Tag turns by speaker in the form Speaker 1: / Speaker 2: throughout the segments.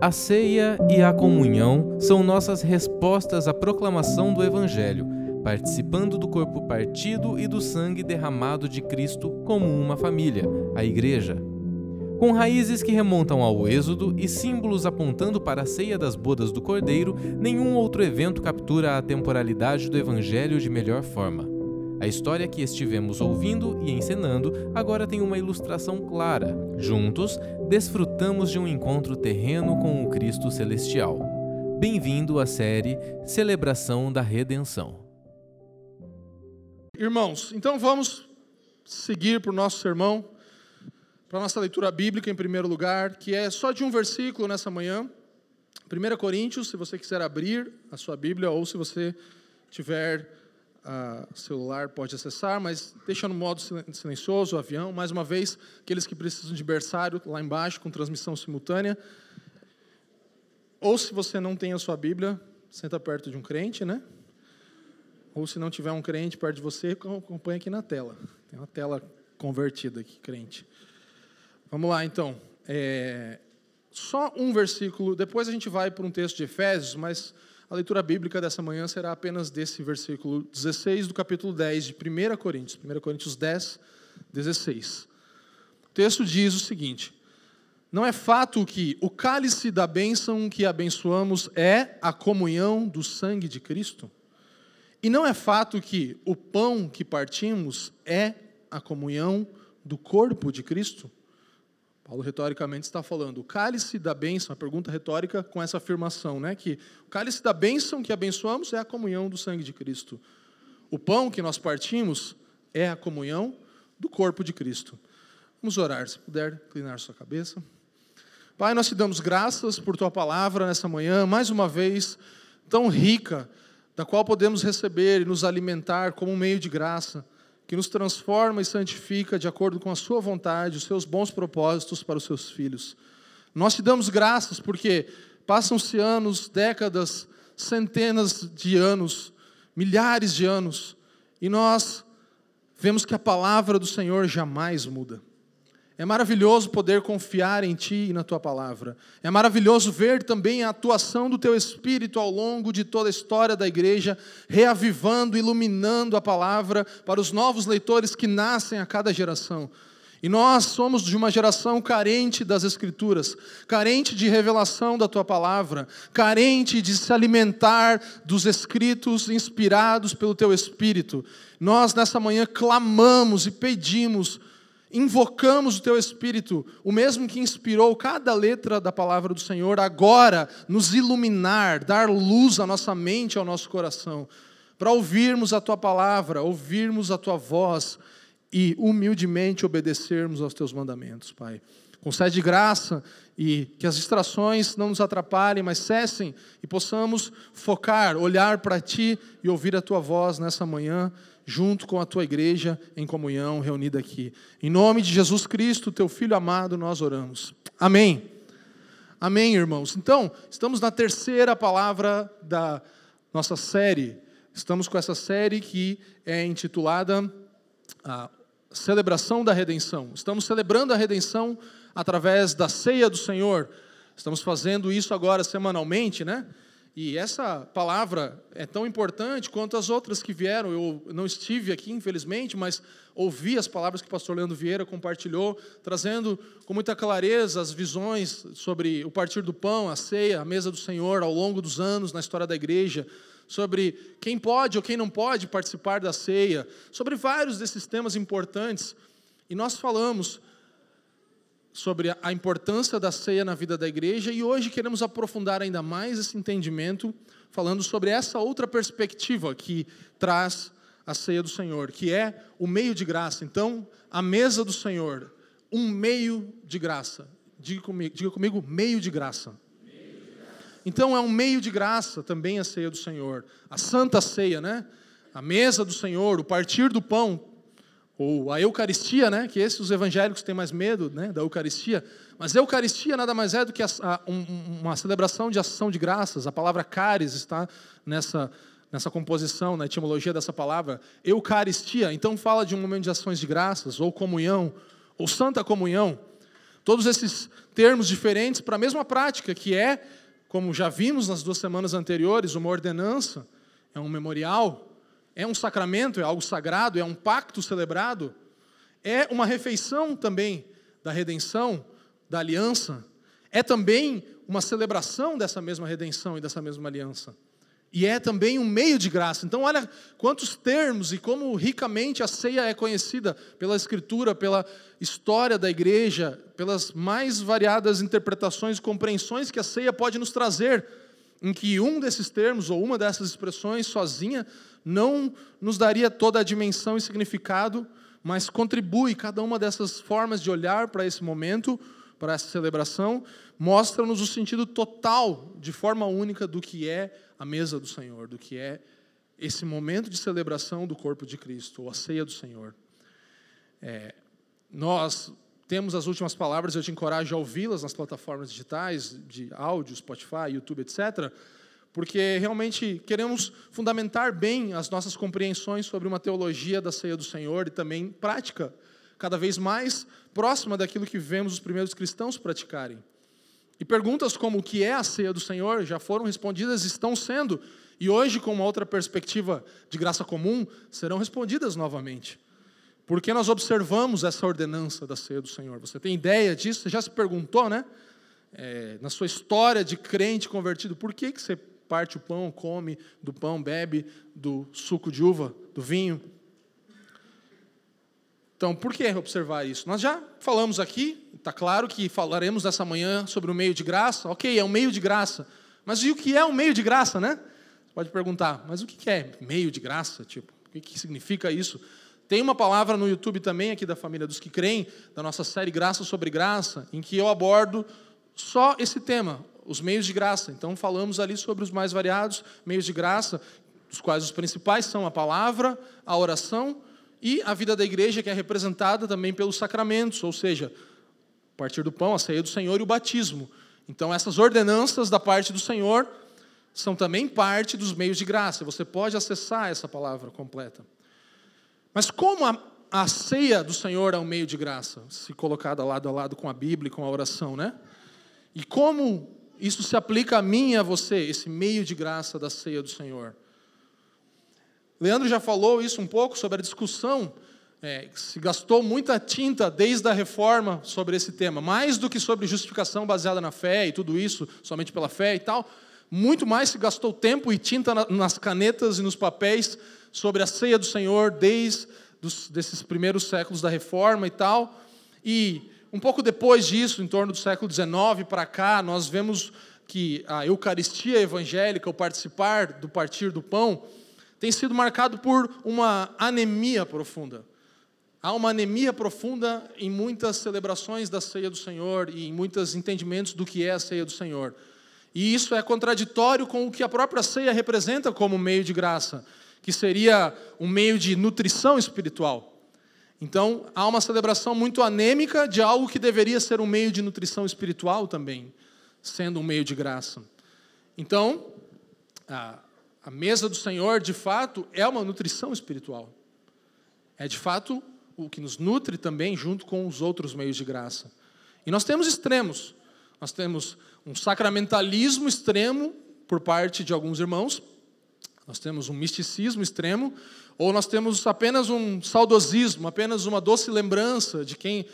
Speaker 1: A ceia e a comunhão são nossas respostas à proclamação do Evangelho, participando do corpo partido e do sangue derramado de Cristo como uma família, a Igreja. Com raízes que remontam ao Êxodo e símbolos apontando para a ceia das bodas do Cordeiro, nenhum outro evento captura a temporalidade do Evangelho de melhor forma. A história que estivemos ouvindo e encenando agora tem uma ilustração clara. Juntos, desfrutamos de um encontro terreno com o Cristo Celestial. Bem-vindo à série Celebração da Redenção.
Speaker 2: Irmãos, então vamos seguir para o nosso sermão, para a nossa leitura bíblica em primeiro lugar, que é só de um versículo nessa manhã. 1 Coríntios, se você quiser abrir a sua Bíblia ou se você tiver uh, celular pode acessar, mas deixa no modo silencioso o avião. Mais uma vez, aqueles que precisam de berçário lá embaixo com transmissão simultânea. Ou se você não tem a sua Bíblia, senta perto de um crente, né? Ou se não tiver um crente perto de você, acompanha aqui na tela. Tem uma tela convertida aqui, crente. Vamos lá, então. É, só um versículo. Depois a gente vai para um texto de Efésios, mas a leitura bíblica dessa manhã será apenas desse versículo 16 do capítulo 10 de 1 Coríntios, 1 Coríntios 10, 16. O texto diz o seguinte: Não é fato que o cálice da bênção que abençoamos é a comunhão do sangue de Cristo? E não é fato que o pão que partimos é a comunhão do corpo de Cristo? Paulo retoricamente está falando, o cálice da bênção, a pergunta retórica com essa afirmação, né, que o cálice da bênção que abençoamos é a comunhão do sangue de Cristo. O pão que nós partimos é a comunhão do corpo de Cristo. Vamos orar, se puder inclinar sua cabeça. Pai, nós te damos graças por tua palavra nessa manhã, mais uma vez tão rica, da qual podemos receber e nos alimentar como um meio de graça que nos transforma e santifica de acordo com a Sua vontade, os seus bons propósitos para os seus filhos. Nós te damos graças porque passam-se anos, décadas, centenas de anos, milhares de anos, e nós vemos que a palavra do Senhor jamais muda. É maravilhoso poder confiar em Ti e na Tua palavra. É maravilhoso ver também a atuação do Teu Espírito ao longo de toda a história da igreja, reavivando, iluminando a palavra para os novos leitores que nascem a cada geração. E nós somos de uma geração carente das Escrituras, carente de revelação da Tua palavra, carente de se alimentar dos escritos inspirados pelo Teu Espírito. Nós, nessa manhã, clamamos e pedimos invocamos o teu Espírito, o mesmo que inspirou cada letra da palavra do Senhor, agora nos iluminar, dar luz à nossa mente, ao nosso coração, para ouvirmos a tua palavra, ouvirmos a tua voz e humildemente obedecermos aos teus mandamentos, Pai. Concede graça e que as distrações não nos atrapalhem, mas cessem e possamos focar, olhar para Ti e ouvir a Tua voz nessa manhã junto com a tua igreja em comunhão reunida aqui. Em nome de Jesus Cristo, teu filho amado, nós oramos. Amém. Amém, irmãos. Então, estamos na terceira palavra da nossa série. Estamos com essa série que é intitulada a Celebração da Redenção. Estamos celebrando a redenção através da ceia do Senhor. Estamos fazendo isso agora semanalmente, né? E essa palavra é tão importante quanto as outras que vieram. Eu não estive aqui, infelizmente, mas ouvi as palavras que o pastor Leandro Vieira compartilhou, trazendo com muita clareza as visões sobre o partir do pão, a ceia, a mesa do Senhor ao longo dos anos na história da igreja, sobre quem pode ou quem não pode participar da ceia, sobre vários desses temas importantes. E nós falamos sobre a importância da ceia na vida da igreja e hoje queremos aprofundar ainda mais esse entendimento, falando sobre essa outra perspectiva que traz a ceia do Senhor, que é o meio de graça. Então, a mesa do Senhor, um meio de graça. Diga comigo, diga comigo meio de graça. Então, é um meio de graça também a ceia do Senhor. A santa ceia, né? A mesa do Senhor, o partir do pão, ou a Eucaristia, né? Que esses os evangélicos têm mais medo, né? Da Eucaristia. Mas a Eucaristia nada mais é do que a, a, um, uma celebração de ação de graças. A palavra caris está nessa nessa composição, na etimologia dessa palavra, Eucaristia. Então fala de um momento de ações de graças, ou comunhão, ou santa comunhão. Todos esses termos diferentes para a mesma prática, que é, como já vimos nas duas semanas anteriores, uma ordenança, é um memorial, é um sacramento, é algo sagrado, é um pacto celebrado, é uma refeição também da redenção, da aliança, é também uma celebração dessa mesma redenção e dessa mesma aliança. E é também um meio de graça. Então, olha quantos termos e como ricamente a ceia é conhecida pela Escritura, pela história da igreja, pelas mais variadas interpretações e compreensões que a ceia pode nos trazer, em que um desses termos ou uma dessas expressões sozinha não nos daria toda a dimensão e significado, mas contribui cada uma dessas formas de olhar para esse momento, para essa celebração, mostra-nos o sentido total, de forma única, do que é a mesa do Senhor, do que é esse momento de celebração do corpo de Cristo, ou a ceia do Senhor. É, nós temos as últimas palavras, eu te encorajo a ouvi-las nas plataformas digitais, de áudio, Spotify, YouTube, etc., porque realmente queremos fundamentar bem as nossas compreensões sobre uma teologia da ceia do Senhor e também prática, cada vez mais próxima daquilo que vemos os primeiros cristãos praticarem. E perguntas como o que é a ceia do Senhor já foram respondidas, estão sendo, e hoje, com uma outra perspectiva de graça comum, serão respondidas novamente. Porque nós observamos essa ordenança da ceia do Senhor. Você tem ideia disso? Você já se perguntou, né? É, na sua história de crente convertido, por que, que você parte o pão, come do pão, bebe do suco de uva, do vinho? Então, por que observar isso? Nós já falamos aqui, está claro que falaremos essa manhã sobre o meio de graça. Ok, é um meio de graça. Mas e o que é um meio de graça, né? Você pode perguntar, mas o que é meio de graça? Tipo, o que significa isso? Tem uma palavra no YouTube também, aqui da família dos que creem, da nossa série Graça sobre Graça, em que eu abordo só esse tema, os meios de graça. Então, falamos ali sobre os mais variados meios de graça, dos quais os principais são a palavra, a oração e a vida da igreja, que é representada também pelos sacramentos, ou seja, a partir do pão, a ceia do Senhor e o batismo. Então, essas ordenanças da parte do Senhor são também parte dos meios de graça. Você pode acessar essa palavra completa. Mas como a, a ceia do Senhor é um meio de graça, se colocada lado a lado com a Bíblia e com a oração, né? E como isso se aplica a mim e a você, esse meio de graça da ceia do Senhor? Leandro já falou isso um pouco sobre a discussão. É, se gastou muita tinta desde a reforma sobre esse tema, mais do que sobre justificação baseada na fé e tudo isso, somente pela fé e tal. Muito mais se gastou tempo e tinta nas canetas e nos papéis sobre a ceia do Senhor desde dos, desses primeiros séculos da reforma e tal. E um pouco depois disso, em torno do século XIX para cá, nós vemos que a Eucaristia evangélica, o participar do partir do pão, tem sido marcado por uma anemia profunda. Há uma anemia profunda em muitas celebrações da ceia do Senhor e em muitos entendimentos do que é a ceia do Senhor. E isso é contraditório com o que a própria ceia representa como meio de graça, que seria um meio de nutrição espiritual. Então, há uma celebração muito anêmica de algo que deveria ser um meio de nutrição espiritual também, sendo um meio de graça. Então, a a mesa do Senhor, de fato, é uma nutrição espiritual. É, de fato, o que nos nutre também, junto com os outros meios de graça. E nós temos extremos. Nós temos um sacramentalismo extremo por parte de alguns irmãos, nós temos um misticismo extremo, ou nós temos apenas um saudosismo, apenas uma doce lembrança de quem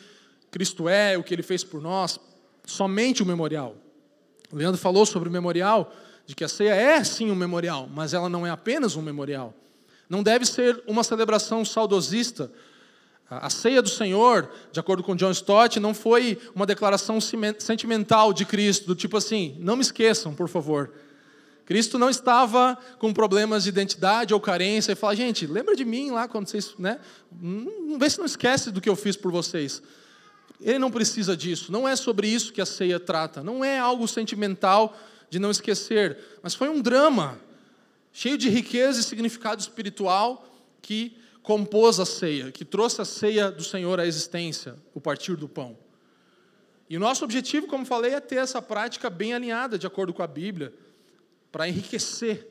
Speaker 2: Cristo é, o que ele fez por nós, somente o memorial. O Leandro falou sobre o memorial, de que a ceia é sim um memorial, mas ela não é apenas um memorial. Não deve ser uma celebração saudosista. A ceia do Senhor, de acordo com John Stott, não foi uma declaração sentimental de Cristo, do tipo assim: não me esqueçam, por favor. Cristo não estava com problemas de identidade ou carência e fala, gente, lembra de mim lá quando vocês, né? Não vê se não esquece do que eu fiz por vocês. Ele não precisa disso. Não é sobre isso que a ceia trata. Não é algo sentimental de não esquecer, mas foi um drama cheio de riqueza e significado espiritual que compôs a ceia, que trouxe a ceia do Senhor à existência, o partir do pão. E o nosso objetivo, como falei, é ter essa prática bem alinhada, de acordo com a Bíblia, para enriquecer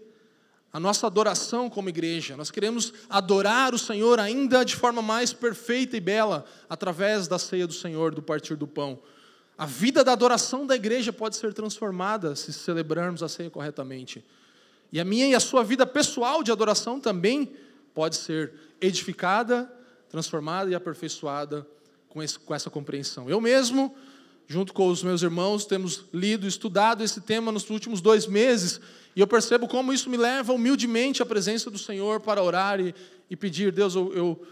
Speaker 2: a nossa adoração como igreja. Nós queremos adorar o Senhor ainda de forma mais perfeita e bela, através da ceia do Senhor, do partir do pão. A vida da adoração da igreja pode ser transformada se celebrarmos a ceia corretamente. E a minha e a sua vida pessoal de adoração também pode ser edificada, transformada e aperfeiçoada com, essa compreensão. Eu mesmo, junto com os meus irmãos, temos lido, estudado esse tema nos últimos dois meses, e eu percebo como isso me leva humildemente à presença do Senhor para orar e, e pedir, Deus, eu, eu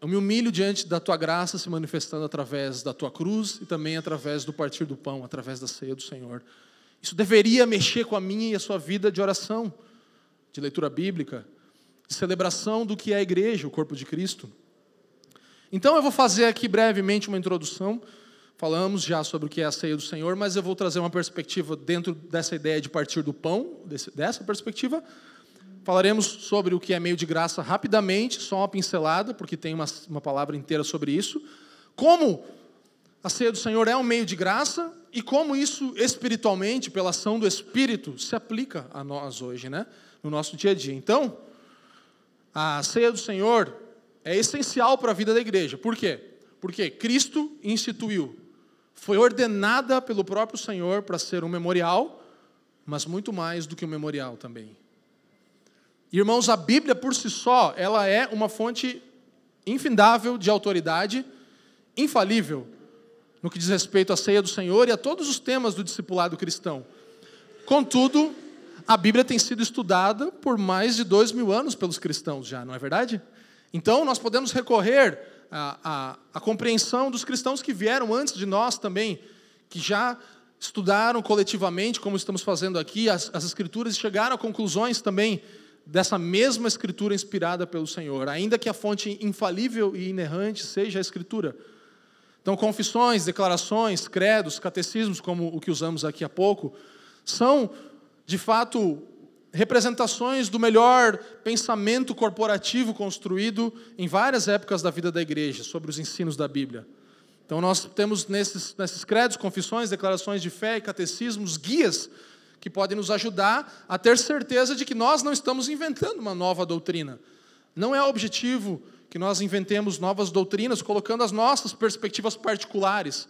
Speaker 2: eu me humilho diante da tua graça se manifestando através da tua cruz e também através do partir do pão, através da ceia do Senhor. Isso deveria mexer com a minha e a sua vida de oração, de leitura bíblica, de celebração do que é a igreja, o corpo de Cristo. Então eu vou fazer aqui brevemente uma introdução. Falamos já sobre o que é a ceia do Senhor, mas eu vou trazer uma perspectiva dentro dessa ideia de partir do pão, dessa perspectiva, Falaremos sobre o que é meio de graça rapidamente, só uma pincelada, porque tem uma, uma palavra inteira sobre isso. Como a ceia do Senhor é um meio de graça e como isso espiritualmente, pela ação do Espírito, se aplica a nós hoje, né? no nosso dia a dia. Então, a ceia do Senhor é essencial para a vida da igreja. Por quê? Porque Cristo instituiu, foi ordenada pelo próprio Senhor para ser um memorial, mas muito mais do que um memorial também. Irmãos, a Bíblia por si só, ela é uma fonte infindável de autoridade, infalível, no que diz respeito à ceia do Senhor e a todos os temas do discipulado cristão. Contudo, a Bíblia tem sido estudada por mais de dois mil anos pelos cristãos já, não é verdade? Então, nós podemos recorrer à, à, à compreensão dos cristãos que vieram antes de nós também, que já estudaram coletivamente, como estamos fazendo aqui, as, as Escrituras e chegaram a conclusões também dessa mesma escritura inspirada pelo Senhor, ainda que a fonte infalível e inerrante seja a escritura. Então, confissões, declarações, credos, catecismos, como o que usamos aqui há pouco, são, de fato, representações do melhor pensamento corporativo construído em várias épocas da vida da igreja sobre os ensinos da Bíblia. Então, nós temos nesses, nesses credos, confissões, declarações de fé e catecismos, guias que podem nos ajudar a ter certeza de que nós não estamos inventando uma nova doutrina. Não é objetivo que nós inventemos novas doutrinas colocando as nossas perspectivas particulares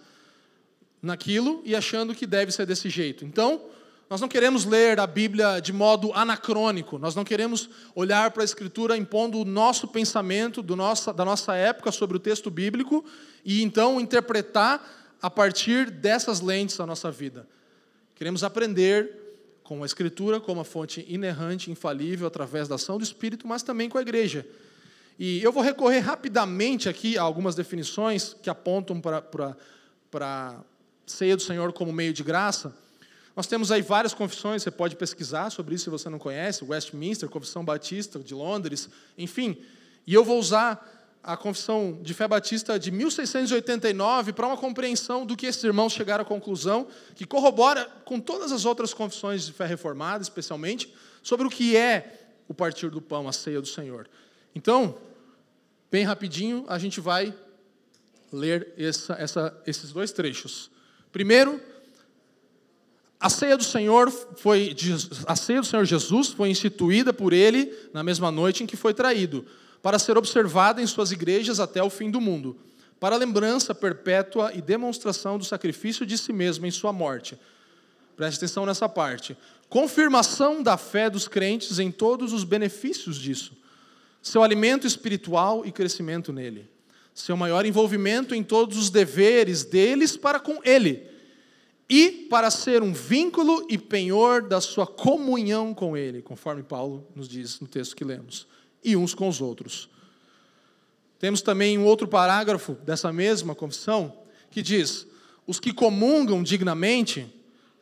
Speaker 2: naquilo e achando que deve ser desse jeito. Então, nós não queremos ler a Bíblia de modo anacrônico, nós não queremos olhar para a Escritura impondo o nosso pensamento nossa, da nossa época sobre o texto bíblico e então interpretar a partir dessas lentes a nossa vida. Queremos aprender com a Escritura como a fonte inerrante, infalível, através da ação do Espírito, mas também com a igreja. E eu vou recorrer rapidamente aqui a algumas definições que apontam para, para, para a ceia do Senhor como meio de graça. Nós temos aí várias confissões, você pode pesquisar sobre isso se você não conhece, Westminster, Confissão Batista de Londres, enfim. E eu vou usar a confissão de fé batista de 1689 para uma compreensão do que esses irmãos chegaram à conclusão, que corrobora com todas as outras confissões de fé reformada, especialmente, sobre o que é o partir do pão, a ceia do Senhor. Então, bem rapidinho, a gente vai ler essa, essa, esses dois trechos. Primeiro, a ceia do Senhor foi a ceia do Senhor Jesus foi instituída por ele na mesma noite em que foi traído para ser observada em suas igrejas até o fim do mundo, para lembrança perpétua e demonstração do sacrifício de si mesmo em sua morte. Preste atenção nessa parte. Confirmação da fé dos crentes em todos os benefícios disso. Seu alimento espiritual e crescimento nele. Seu maior envolvimento em todos os deveres deles para com ele. E para ser um vínculo e penhor da sua comunhão com ele, conforme Paulo nos diz no texto que lemos e uns com os outros. Temos também um outro parágrafo dessa mesma confissão que diz: os que comungam dignamente,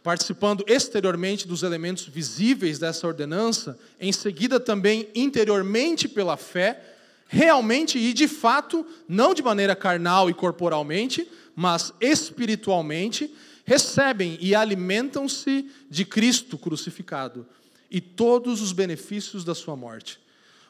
Speaker 2: participando exteriormente dos elementos visíveis dessa ordenança, em seguida também interiormente pela fé, realmente e de fato, não de maneira carnal e corporalmente, mas espiritualmente, recebem e alimentam-se de Cristo crucificado e todos os benefícios da sua morte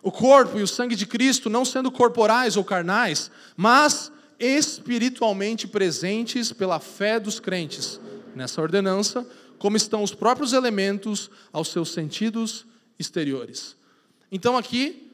Speaker 2: o corpo e o sangue de Cristo não sendo corporais ou carnais, mas espiritualmente presentes pela fé dos crentes nessa ordenança, como estão os próprios elementos aos seus sentidos exteriores. Então aqui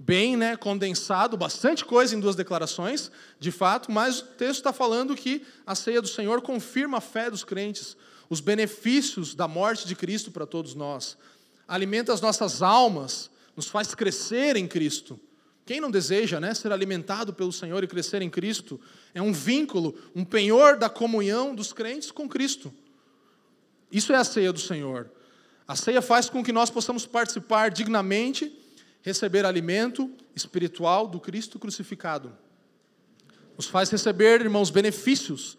Speaker 2: bem né, condensado, bastante coisa em duas declarações, de fato, mas o texto está falando que a ceia do Senhor confirma a fé dos crentes, os benefícios da morte de Cristo para todos nós, alimenta as nossas almas, nos faz crescer em Cristo. Quem não deseja né, ser alimentado pelo Senhor e crescer em Cristo? É um vínculo, um penhor da comunhão dos crentes com Cristo. Isso é a ceia do Senhor. A ceia faz com que nós possamos participar dignamente receber alimento espiritual do Cristo crucificado. Nos faz receber, irmãos, benefícios.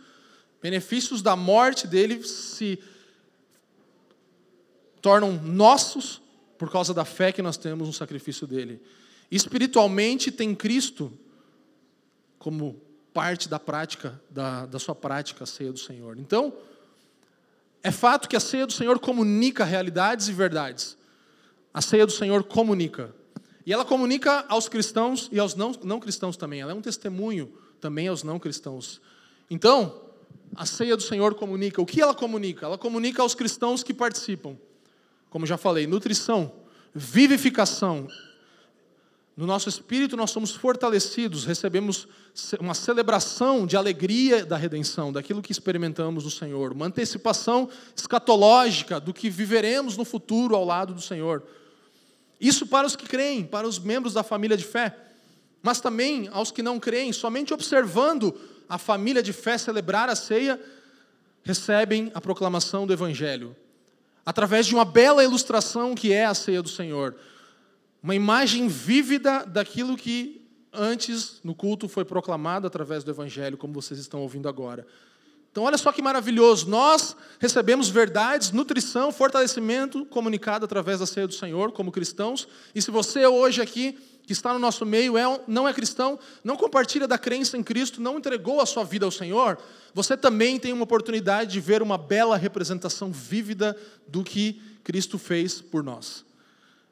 Speaker 2: Benefícios da morte dele se tornam nossos por causa da fé que nós temos no sacrifício dele. Espiritualmente, tem Cristo como parte da prática, da, da sua prática, a ceia do Senhor. Então, é fato que a ceia do Senhor comunica realidades e verdades. A ceia do Senhor comunica. E ela comunica aos cristãos e aos não, não cristãos também. Ela é um testemunho também aos não cristãos. Então, a ceia do Senhor comunica. O que ela comunica? Ela comunica aos cristãos que participam. Como já falei, nutrição, vivificação. No nosso espírito nós somos fortalecidos, recebemos uma celebração de alegria da redenção, daquilo que experimentamos do Senhor, uma antecipação escatológica do que viveremos no futuro ao lado do Senhor. Isso para os que creem, para os membros da família de fé, mas também aos que não creem, somente observando a família de fé celebrar a ceia, recebem a proclamação do Evangelho, através de uma bela ilustração que é a ceia do Senhor, uma imagem vívida daquilo que antes no culto foi proclamado através do Evangelho, como vocês estão ouvindo agora. Então, olha só que maravilhoso. Nós recebemos verdades, nutrição, fortalecimento comunicado através da ceia do Senhor, como cristãos. E se você hoje aqui, que está no nosso meio, é, não é cristão, não compartilha da crença em Cristo, não entregou a sua vida ao Senhor, você também tem uma oportunidade de ver uma bela representação vívida do que Cristo fez por nós.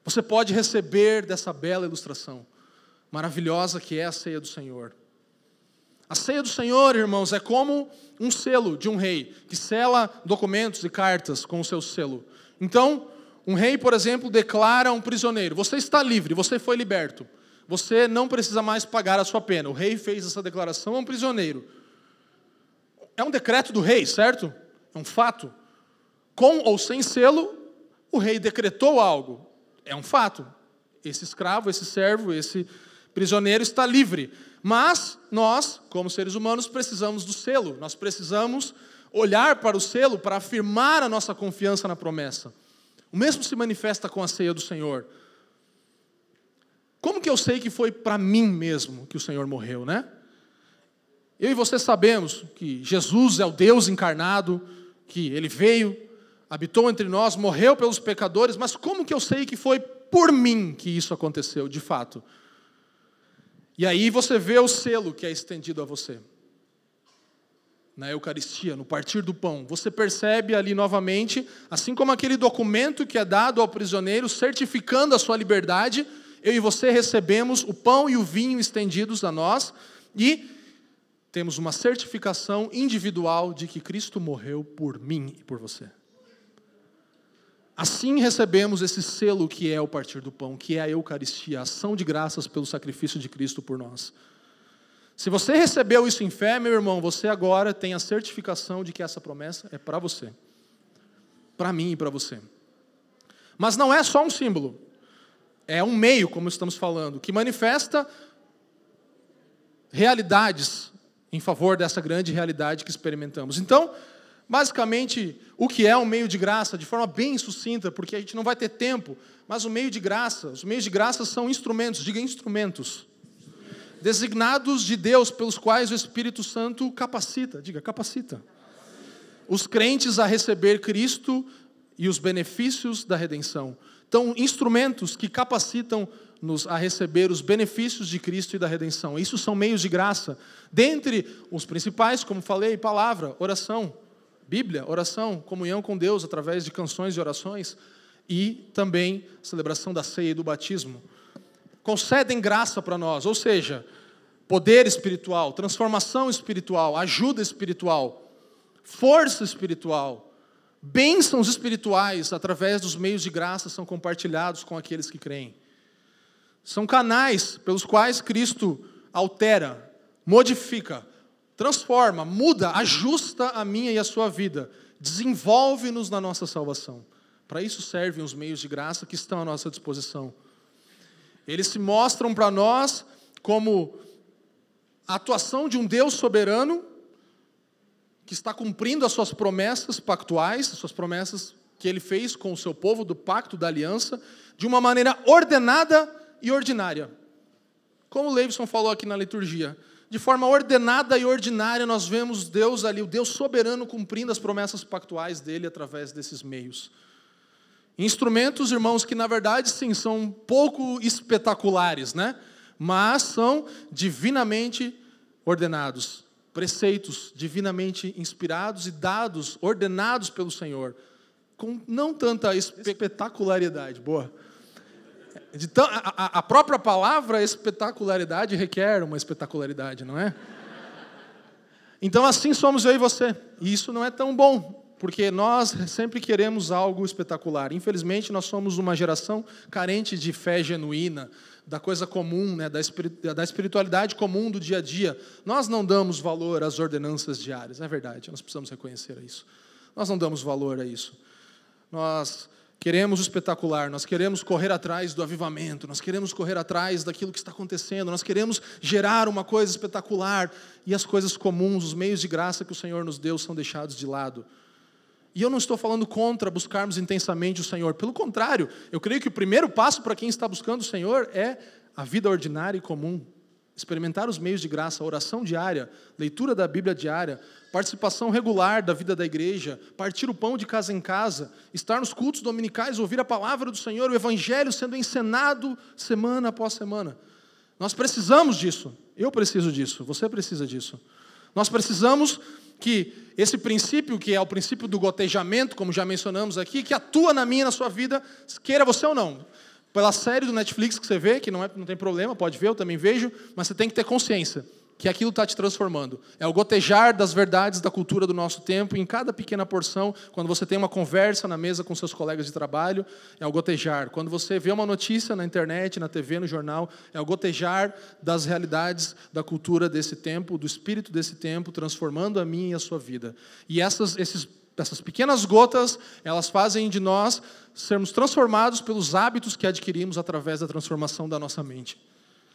Speaker 2: Você pode receber dessa bela ilustração maravilhosa que é a ceia do Senhor. A ceia do Senhor, irmãos, é como um selo de um rei, que sela documentos e cartas com o seu selo. Então, um rei, por exemplo, declara a um prisioneiro: Você está livre, você foi liberto. Você não precisa mais pagar a sua pena. O rei fez essa declaração a um prisioneiro. É um decreto do rei, certo? É um fato. Com ou sem selo, o rei decretou algo. É um fato. Esse escravo, esse servo, esse prisioneiro está livre. Mas nós, como seres humanos, precisamos do selo, nós precisamos olhar para o selo para afirmar a nossa confiança na promessa. O mesmo se manifesta com a ceia do Senhor. Como que eu sei que foi para mim mesmo que o Senhor morreu, né? Eu e você sabemos que Jesus é o Deus encarnado, que ele veio, habitou entre nós, morreu pelos pecadores, mas como que eu sei que foi por mim que isso aconteceu, de fato? E aí você vê o selo que é estendido a você. Na Eucaristia, no partir do pão. Você percebe ali novamente, assim como aquele documento que é dado ao prisioneiro certificando a sua liberdade, eu e você recebemos o pão e o vinho estendidos a nós e temos uma certificação individual de que Cristo morreu por mim e por você. Assim recebemos esse selo que é o partir do pão, que é a Eucaristia, a ação de graças pelo sacrifício de Cristo por nós. Se você recebeu isso em fé, meu irmão, você agora tem a certificação de que essa promessa é para você. Para mim e para você. Mas não é só um símbolo. É um meio, como estamos falando, que manifesta realidades em favor dessa grande realidade que experimentamos. Então, Basicamente, o que é um meio de graça, de forma bem sucinta, porque a gente não vai ter tempo, mas o meio de graça, os meios de graça são instrumentos, diga instrumentos, designados de Deus pelos quais o Espírito Santo capacita, diga capacita, os crentes a receber Cristo e os benefícios da redenção. Então, instrumentos que capacitam-nos a receber os benefícios de Cristo e da redenção. Isso são meios de graça. Dentre os principais, como falei, palavra, oração Bíblia, oração, comunhão com Deus através de canções e orações e também celebração da ceia e do batismo. Concedem graça para nós, ou seja, poder espiritual, transformação espiritual, ajuda espiritual, força espiritual, bênçãos espirituais através dos meios de graça são compartilhados com aqueles que creem. São canais pelos quais Cristo altera, modifica, transforma, muda, ajusta a minha e a sua vida, desenvolve-nos na nossa salvação. Para isso servem os meios de graça que estão à nossa disposição. Eles se mostram para nós como a atuação de um Deus soberano que está cumprindo as suas promessas pactuais, as suas promessas que ele fez com o seu povo do pacto da aliança, de uma maneira ordenada e ordinária. Como o falou aqui na liturgia, de forma ordenada e ordinária nós vemos Deus ali, o Deus soberano cumprindo as promessas pactuais dele através desses meios. Instrumentos, irmãos, que na verdade sim são pouco espetaculares, né? Mas são divinamente ordenados preceitos divinamente inspirados e dados, ordenados pelo Senhor, com não tanta espetacularidade. Boa. De a, a própria palavra espetacularidade requer uma espetacularidade, não é? Então assim somos eu e você. E isso não é tão bom, porque nós sempre queremos algo espetacular. Infelizmente, nós somos uma geração carente de fé genuína, da coisa comum, né, da espiritualidade comum do dia a dia. Nós não damos valor às ordenanças diárias, é verdade, nós precisamos reconhecer isso. Nós não damos valor a isso. Nós queremos o espetacular, nós queremos correr atrás do avivamento, nós queremos correr atrás daquilo que está acontecendo, nós queremos gerar uma coisa espetacular e as coisas comuns, os meios de graça que o Senhor nos deu são deixados de lado. E eu não estou falando contra buscarmos intensamente o Senhor. Pelo contrário, eu creio que o primeiro passo para quem está buscando o Senhor é a vida ordinária e comum. Experimentar os meios de graça, oração diária, leitura da Bíblia diária, participação regular da vida da igreja, partir o pão de casa em casa, estar nos cultos dominicais, ouvir a palavra do Senhor, o Evangelho sendo encenado semana após semana. Nós precisamos disso. Eu preciso disso. Você precisa disso. Nós precisamos que esse princípio, que é o princípio do gotejamento, como já mencionamos aqui, que atua na minha e na sua vida, queira você ou não. Pela série do Netflix que você vê, que não, é, não tem problema, pode ver, eu também vejo, mas você tem que ter consciência que aquilo está te transformando. É o gotejar das verdades da cultura do nosso tempo em cada pequena porção. Quando você tem uma conversa na mesa com seus colegas de trabalho, é o gotejar. Quando você vê uma notícia na internet, na TV, no jornal, é o gotejar das realidades da cultura desse tempo, do espírito desse tempo, transformando a minha e a sua vida. E essas, esses, essas pequenas gotas, elas fazem de nós sermos transformados pelos hábitos que adquirimos através da transformação da nossa mente.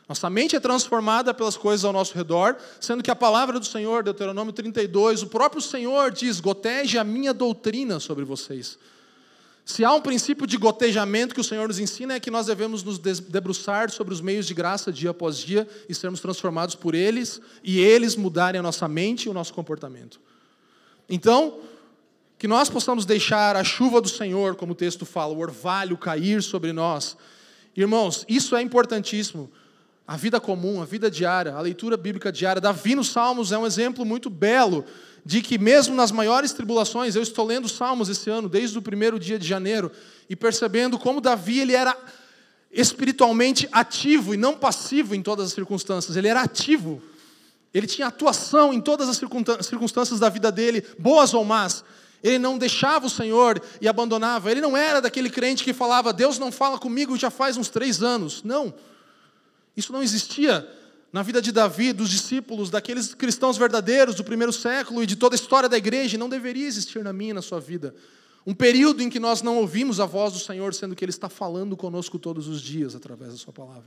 Speaker 2: Nossa mente é transformada pelas coisas ao nosso redor, sendo que a palavra do Senhor, Deuteronômio 32, o próprio Senhor diz: goteje a minha doutrina sobre vocês. Se há um princípio de gotejamento que o Senhor nos ensina, é que nós devemos nos debruçar sobre os meios de graça dia após dia e sermos transformados por eles e eles mudarem a nossa mente e o nosso comportamento. Então, que nós possamos deixar a chuva do Senhor, como o texto fala, o orvalho cair sobre nós. Irmãos, isso é importantíssimo a vida comum, a vida diária, a leitura bíblica diária. Davi nos Salmos é um exemplo muito belo de que, mesmo nas maiores tribulações, eu estou lendo Salmos esse ano, desde o primeiro dia de janeiro, e percebendo como Davi ele era espiritualmente ativo e não passivo em todas as circunstâncias, ele era ativo. Ele tinha atuação em todas as circunstâncias da vida dele, boas ou más. Ele não deixava o Senhor e abandonava. Ele não era daquele crente que falava, Deus não fala comigo já faz uns três anos. Não. Isso não existia na vida de Davi, dos discípulos, daqueles cristãos verdadeiros do primeiro século e de toda a história da igreja, não deveria existir na minha e na sua vida. Um período em que nós não ouvimos a voz do Senhor, sendo que Ele está falando conosco todos os dias através da Sua palavra.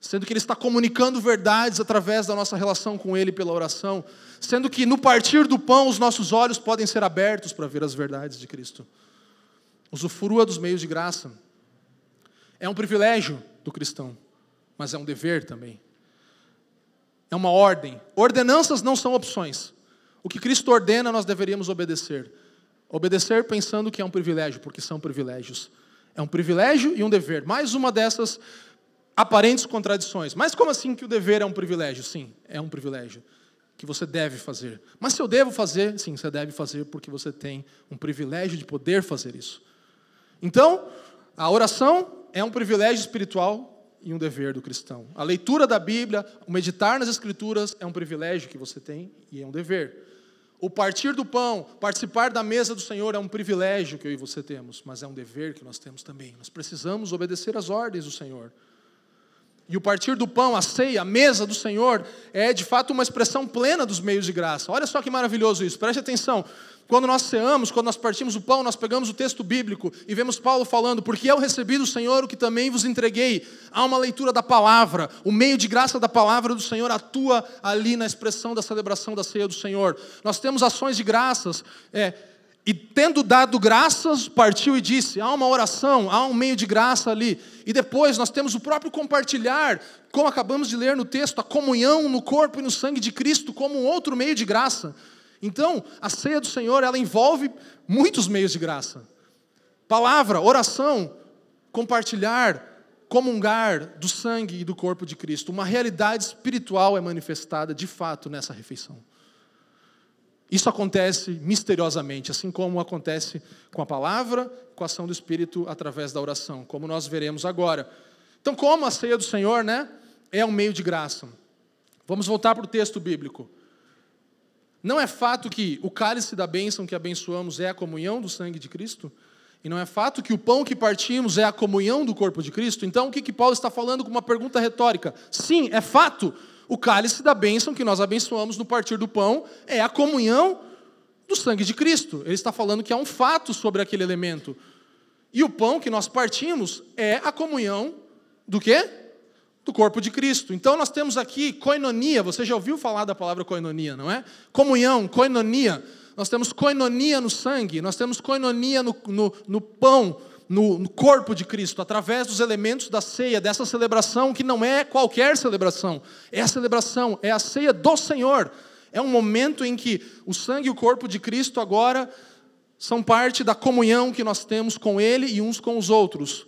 Speaker 2: Sendo que Ele está comunicando verdades através da nossa relação com Ele pela oração. Sendo que no partir do pão os nossos olhos podem ser abertos para ver as verdades de Cristo. Usufrua dos meios de graça. É um privilégio do cristão mas é um dever também. É uma ordem. Ordenanças não são opções. O que Cristo ordena, nós deveríamos obedecer. Obedecer pensando que é um privilégio, porque são privilégios. É um privilégio e um dever. Mais uma dessas aparentes contradições. Mas como assim que o dever é um privilégio? Sim, é um privilégio que você deve fazer. Mas se eu devo fazer, sim, você deve fazer porque você tem um privilégio de poder fazer isso. Então, a oração é um privilégio espiritual e um dever do cristão. A leitura da Bíblia, o meditar nas Escrituras é um privilégio que você tem e é um dever. O partir do pão, participar da mesa do Senhor é um privilégio que eu e você temos, mas é um dever que nós temos também. Nós precisamos obedecer às ordens do Senhor. E o partir do pão, a ceia, a mesa do Senhor, é de fato uma expressão plena dos meios de graça. Olha só que maravilhoso isso, preste atenção. Quando nós ceamos, quando nós partimos o pão, nós pegamos o texto bíblico e vemos Paulo falando, porque eu recebi do Senhor o que também vos entreguei. Há uma leitura da palavra, o meio de graça da palavra do Senhor atua ali na expressão da celebração da ceia do Senhor. Nós temos ações de graças, é, e tendo dado graças, partiu e disse: há uma oração, há um meio de graça ali. E depois nós temos o próprio compartilhar, como acabamos de ler no texto, a comunhão no corpo e no sangue de Cristo como um outro meio de graça. Então, a ceia do Senhor, ela envolve muitos meios de graça. Palavra, oração, compartilhar, comungar do sangue e do corpo de Cristo. Uma realidade espiritual é manifestada de fato nessa refeição. Isso acontece misteriosamente, assim como acontece com a palavra, com a ação do Espírito através da oração, como nós veremos agora. Então, como a ceia do Senhor, né, é um meio de graça. Vamos voltar para o texto bíblico. Não é fato que o cálice da bênção que abençoamos é a comunhão do sangue de Cristo? E não é fato que o pão que partimos é a comunhão do corpo de Cristo? Então, o que, que Paulo está falando com uma pergunta retórica? Sim, é fato. O cálice da bênção que nós abençoamos no partir do pão é a comunhão do sangue de Cristo. Ele está falando que há um fato sobre aquele elemento. E o pão que nós partimos é a comunhão do quê? Do corpo de Cristo. Então nós temos aqui koinonia, você já ouviu falar da palavra koinonia, não é? Comunhão, koinonia. Nós temos koinonia no sangue, nós temos koinonia no, no, no pão, no, no corpo de Cristo, através dos elementos da ceia, dessa celebração que não é qualquer celebração, é a celebração, é a ceia do Senhor. É um momento em que o sangue e o corpo de Cristo agora são parte da comunhão que nós temos com Ele e uns com os outros.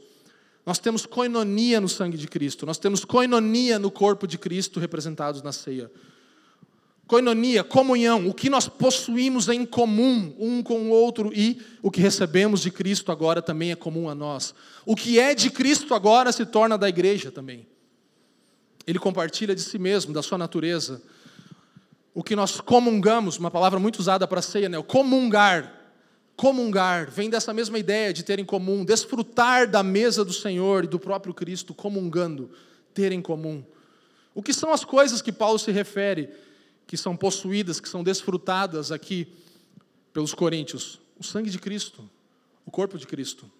Speaker 2: Nós temos koinonia no sangue de Cristo, nós temos koinonia no corpo de Cristo representados na ceia. Coinonia, comunhão, o que nós possuímos em comum um com o outro e o que recebemos de Cristo agora também é comum a nós. O que é de Cristo agora se torna da igreja também. Ele compartilha de si mesmo, da sua natureza. O que nós comungamos, uma palavra muito usada para a ceia, né? O comungar. Comungar vem dessa mesma ideia de ter em comum, desfrutar da mesa do Senhor e do próprio Cristo, comungando, ter em comum. O que são as coisas que Paulo se refere? Que são possuídas, que são desfrutadas aqui pelos coríntios? O sangue de Cristo, o corpo de Cristo.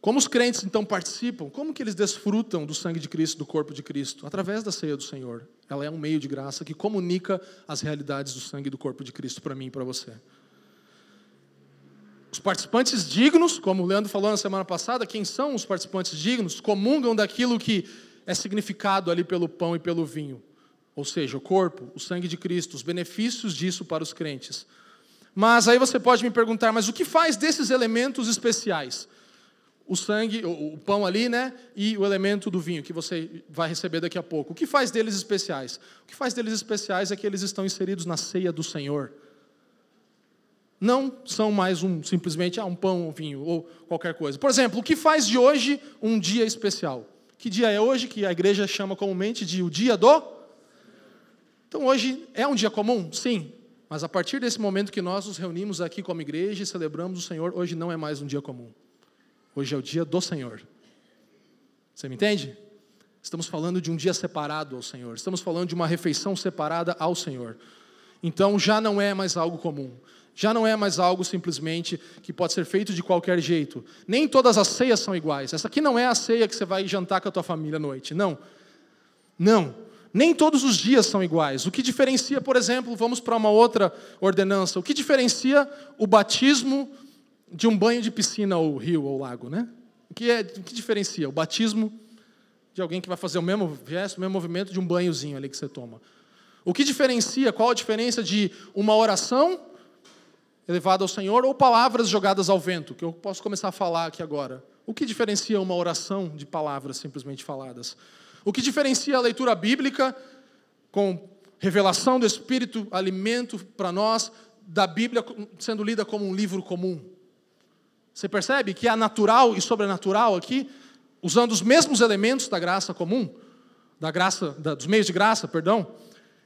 Speaker 2: Como os crentes então participam? Como que eles desfrutam do sangue de Cristo, do corpo de Cristo? Através da ceia do Senhor. Ela é um meio de graça que comunica as realidades do sangue e do corpo de Cristo para mim e para você. Os participantes dignos, como o Leandro falou na semana passada, quem são os participantes dignos? Comungam daquilo que é significado ali pelo pão e pelo vinho ou seja, o corpo, o sangue de Cristo, os benefícios disso para os crentes. Mas aí você pode me perguntar, mas o que faz desses elementos especiais? O sangue, o pão ali, né? E o elemento do vinho, que você vai receber daqui a pouco. O que faz deles especiais? O que faz deles especiais é que eles estão inseridos na ceia do Senhor. Não são mais um simplesmente ah, um pão, um vinho ou qualquer coisa. Por exemplo, o que faz de hoje um dia especial? Que dia é hoje que a igreja chama comumente de o dia do então hoje é um dia comum? Sim. Mas a partir desse momento que nós nos reunimos aqui como igreja e celebramos o Senhor, hoje não é mais um dia comum. Hoje é o dia do Senhor. Você me entende? Estamos falando de um dia separado ao Senhor. Estamos falando de uma refeição separada ao Senhor. Então já não é mais algo comum. Já não é mais algo simplesmente que pode ser feito de qualquer jeito. Nem todas as ceias são iguais. Essa aqui não é a ceia que você vai jantar com a tua família à noite. Não. Não. Nem todos os dias são iguais. O que diferencia, por exemplo, vamos para uma outra ordenança, o que diferencia o batismo de um banho de piscina ou rio ou lago, né? O que, é, o que diferencia o batismo de alguém que vai fazer o mesmo gesto, o mesmo movimento de um banhozinho ali que você toma? O que diferencia, qual a diferença de uma oração elevada ao Senhor ou palavras jogadas ao vento, que eu posso começar a falar aqui agora? O que diferencia uma oração de palavras simplesmente faladas? O que diferencia a leitura bíblica com revelação do Espírito, alimento para nós, da Bíblia sendo lida como um livro comum. Você percebe que há natural e sobrenatural aqui, usando os mesmos elementos da graça comum, da graça, da, dos meios de graça, perdão.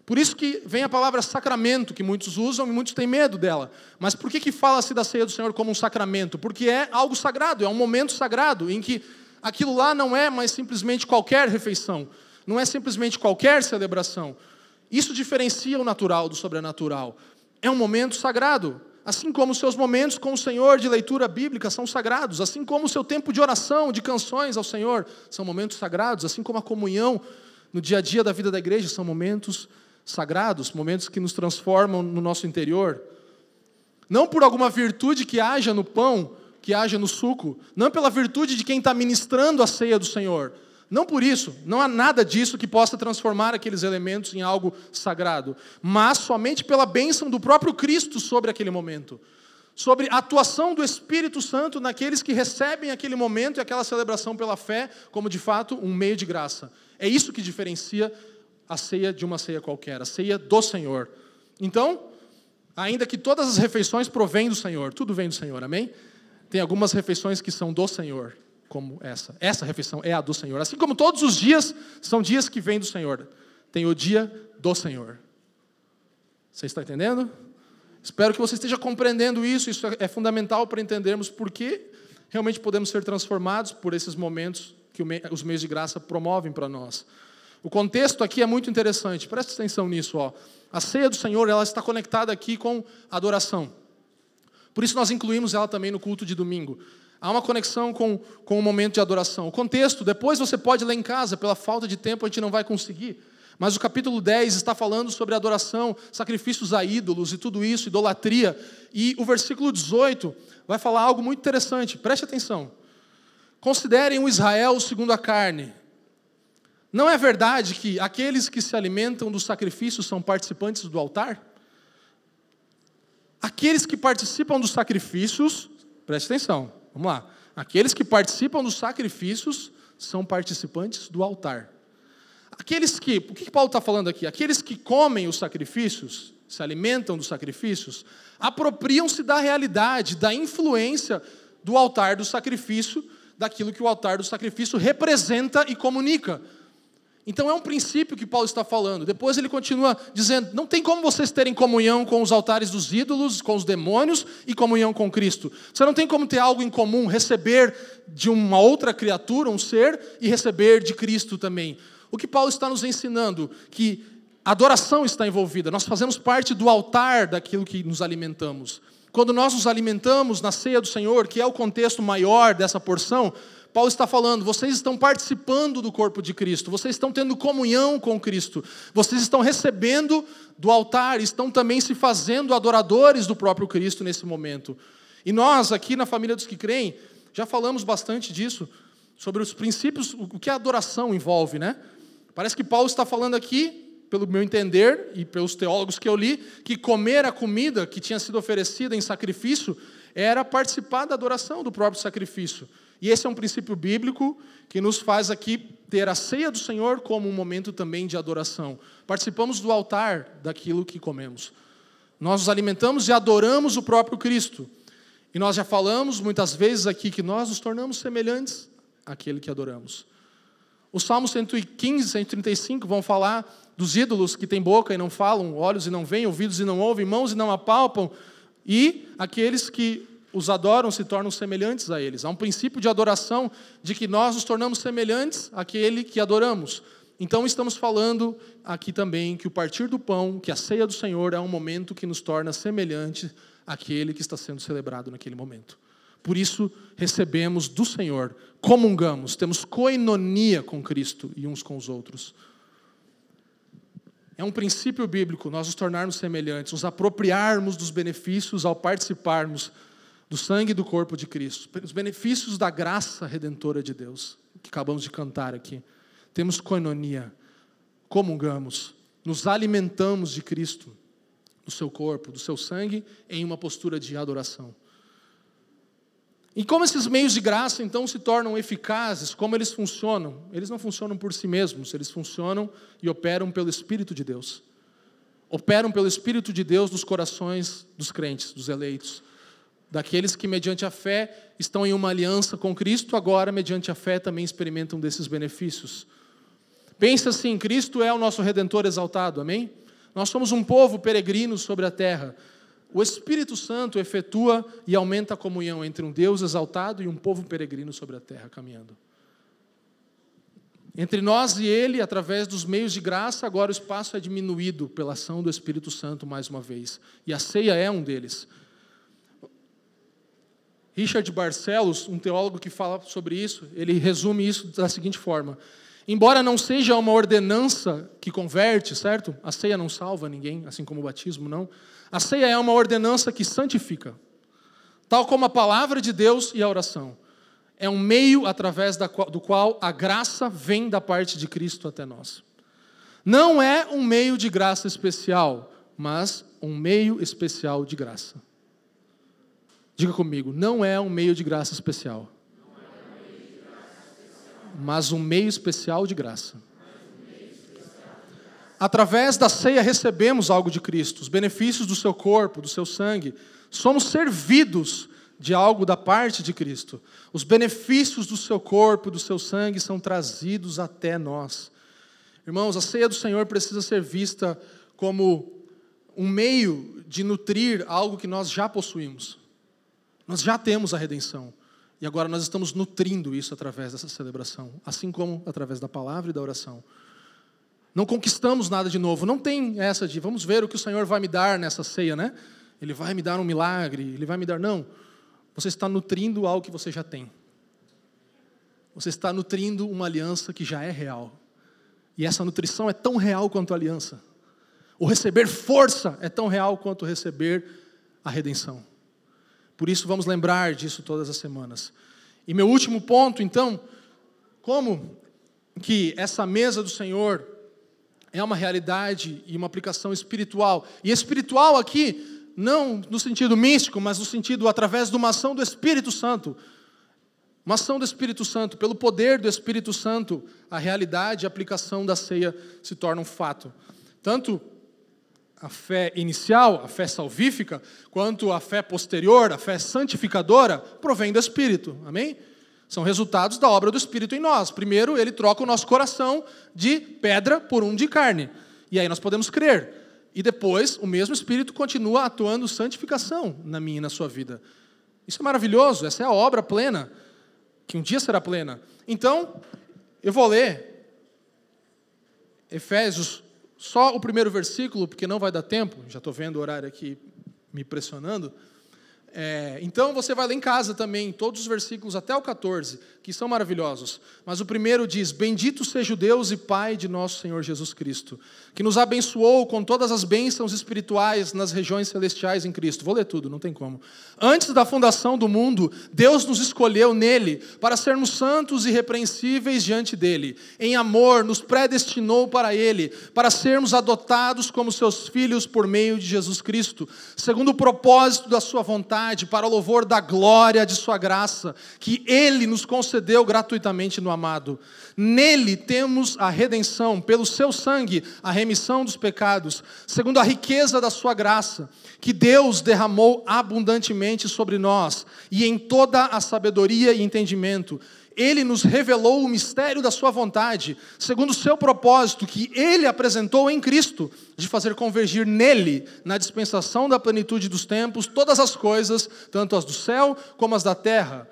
Speaker 2: Por isso que vem a palavra sacramento, que muitos usam e muitos têm medo dela. Mas por que, que fala-se da ceia do Senhor como um sacramento? Porque é algo sagrado, é um momento sagrado em que aquilo lá não é mais simplesmente qualquer refeição, não é simplesmente qualquer celebração. Isso diferencia o natural do sobrenatural. É um momento sagrado, assim como os seus momentos com o Senhor de leitura bíblica são sagrados, assim como o seu tempo de oração, de canções ao Senhor, são momentos sagrados, assim como a comunhão no dia a dia da vida da igreja são momentos sagrados, momentos que nos transformam no nosso interior. Não por alguma virtude que haja no pão, que haja no suco, não pela virtude de quem está ministrando a ceia do Senhor, não por isso, não há nada disso que possa transformar aqueles elementos em algo sagrado, mas somente pela bênção do próprio Cristo sobre aquele momento, sobre a atuação do Espírito Santo naqueles que recebem aquele momento e aquela celebração pela fé como de fato um meio de graça. É isso que diferencia a ceia de uma ceia qualquer, a ceia do Senhor. Então, ainda que todas as refeições provêm do Senhor, tudo vem do Senhor, amém? Tem algumas refeições que são do Senhor como essa. Essa refeição é a do Senhor. Assim como todos os dias são dias que vêm do Senhor. Tem o dia do Senhor. Você está entendendo? Espero que você esteja compreendendo isso. Isso é fundamental para entendermos por que realmente podemos ser transformados por esses momentos que os meios de graça promovem para nós. O contexto aqui é muito interessante. Preste atenção nisso. Ó. A ceia do Senhor ela está conectada aqui com adoração. Por isso nós incluímos ela também no culto de domingo. Há uma conexão com, com o momento de adoração. O contexto, depois você pode ler em casa, pela falta de tempo a gente não vai conseguir. Mas o capítulo 10 está falando sobre adoração, sacrifícios a ídolos e tudo isso, idolatria. E o versículo 18 vai falar algo muito interessante, preste atenção. Considerem o Israel segundo a carne. Não é verdade que aqueles que se alimentam dos sacrifícios são participantes do altar? Aqueles que participam dos sacrifícios, preste atenção, Vamos lá. Aqueles que participam dos sacrifícios são participantes do altar. Aqueles que, o que Paulo está falando aqui? Aqueles que comem os sacrifícios, se alimentam dos sacrifícios, apropriam-se da realidade, da influência do altar do sacrifício, daquilo que o altar do sacrifício representa e comunica. Então é um princípio que Paulo está falando. Depois ele continua dizendo: não tem como vocês terem comunhão com os altares dos ídolos, com os demônios e comunhão com Cristo. Você não tem como ter algo em comum, receber de uma outra criatura, um ser, e receber de Cristo também. O que Paulo está nos ensinando? Que a adoração está envolvida, nós fazemos parte do altar daquilo que nos alimentamos. Quando nós nos alimentamos na ceia do Senhor, que é o contexto maior dessa porção, Paulo está falando, vocês estão participando do corpo de Cristo, vocês estão tendo comunhão com Cristo, vocês estão recebendo do altar, estão também se fazendo adoradores do próprio Cristo nesse momento. E nós, aqui na família dos que creem, já falamos bastante disso, sobre os princípios, o que a adoração envolve, né? Parece que Paulo está falando aqui, pelo meu entender e pelos teólogos que eu li, que comer a comida que tinha sido oferecida em sacrifício era participar da adoração do próprio sacrifício. E esse é um princípio bíblico que nos faz aqui ter a ceia do Senhor como um momento também de adoração. Participamos do altar daquilo que comemos. Nós nos alimentamos e adoramos o próprio Cristo. E nós já falamos muitas vezes aqui que nós nos tornamos semelhantes àquele que adoramos. Os Salmos 115, 135 vão falar dos ídolos que têm boca e não falam, olhos e não veem, ouvidos e não ouvem, mãos e não apalpam, e aqueles que os adoram se tornam semelhantes a eles. Há um princípio de adoração de que nós nos tornamos semelhantes àquele que adoramos. Então estamos falando aqui também que o partir do pão, que a ceia do Senhor é um momento que nos torna semelhante àquele que está sendo celebrado naquele momento. Por isso recebemos do Senhor, comungamos, temos coinonia com Cristo e uns com os outros. É um princípio bíblico nós nos tornarmos semelhantes, nos apropriarmos dos benefícios ao participarmos do sangue e do corpo de Cristo, os benefícios da graça redentora de Deus, que acabamos de cantar aqui. Temos coinonia, comungamos, nos alimentamos de Cristo, do seu corpo, do seu sangue, em uma postura de adoração. E como esses meios de graça então se tornam eficazes, como eles funcionam? Eles não funcionam por si mesmos, eles funcionam e operam pelo Espírito de Deus. Operam pelo Espírito de Deus nos corações dos crentes, dos eleitos daqueles que, mediante a fé, estão em uma aliança com Cristo, agora, mediante a fé, também experimentam desses benefícios. Pensa assim: Cristo é o nosso redentor exaltado, amém? Nós somos um povo peregrino sobre a terra. O Espírito Santo efetua e aumenta a comunhão entre um Deus exaltado e um povo peregrino sobre a terra caminhando. Entre nós e Ele, através dos meios de graça, agora o espaço é diminuído pela ação do Espírito Santo mais uma vez. E a ceia é um deles. Richard Barcelos, um teólogo que fala sobre isso, ele resume isso da seguinte forma: Embora não seja uma ordenança que converte, certo? A ceia não salva ninguém, assim como o batismo não. A ceia é uma ordenança que santifica, tal como a palavra de Deus e a oração. É um meio através do qual a graça vem da parte de Cristo até nós. Não é um meio de graça especial, mas um meio especial de graça. Diga comigo, não é um meio de graça especial, mas um meio especial de graça. Através da ceia recebemos algo de Cristo, os benefícios do seu corpo, do seu sangue. Somos servidos de algo da parte de Cristo. Os benefícios do seu corpo, do seu sangue são trazidos até nós. Irmãos, a ceia do Senhor precisa ser vista como um meio de nutrir algo que nós já possuímos. Nós já temos a redenção. E agora nós estamos nutrindo isso através dessa celebração, assim como através da palavra e da oração. Não conquistamos nada de novo. Não tem essa de vamos ver o que o Senhor vai me dar nessa ceia, né? Ele vai me dar um milagre, ele vai me dar. Não. Você está nutrindo algo que você já tem. Você está nutrindo uma aliança que já é real. E essa nutrição é tão real quanto a aliança. O receber força é tão real quanto receber a redenção. Por isso vamos lembrar disso todas as semanas. E meu último ponto, então, como que essa mesa do Senhor é uma realidade e uma aplicação espiritual. E espiritual aqui, não no sentido místico, mas no sentido através de uma ação do Espírito Santo. Uma ação do Espírito Santo, pelo poder do Espírito Santo, a realidade e a aplicação da ceia se torna um fato. Tanto a fé inicial, a fé salvífica, quanto a fé posterior, a fé santificadora, provém do Espírito. Amém? São resultados da obra do Espírito em nós. Primeiro, ele troca o nosso coração de pedra por um de carne. E aí nós podemos crer. E depois, o mesmo Espírito continua atuando santificação na minha e na sua vida. Isso é maravilhoso, essa é a obra plena, que um dia será plena. Então, eu vou ler Efésios só o primeiro versículo, porque não vai dar tempo, já estou vendo o horário aqui me pressionando. É, então você vai ler em casa também, todos os versículos até o 14, que são maravilhosos. Mas o primeiro diz: Bendito seja o Deus e Pai de nosso Senhor Jesus Cristo, que nos abençoou com todas as bênçãos espirituais nas regiões celestiais em Cristo. Vou ler tudo, não tem como. Antes da fundação do mundo, Deus nos escolheu nele para sermos santos e irrepreensíveis diante dele. Em amor, nos predestinou para ele, para sermos adotados como seus filhos por meio de Jesus Cristo, segundo o propósito da sua vontade para o louvor da glória de Sua graça, que Ele nos concedeu gratuitamente no amado. Nele temos a redenção, pelo Seu sangue, a remissão dos pecados, segundo a riqueza da Sua graça, que Deus derramou abundantemente sobre nós, e em toda a sabedoria e entendimento ele nos revelou o mistério da sua vontade, segundo o seu propósito que ele apresentou em Cristo, de fazer convergir nele, na dispensação da plenitude dos tempos, todas as coisas, tanto as do céu como as da terra.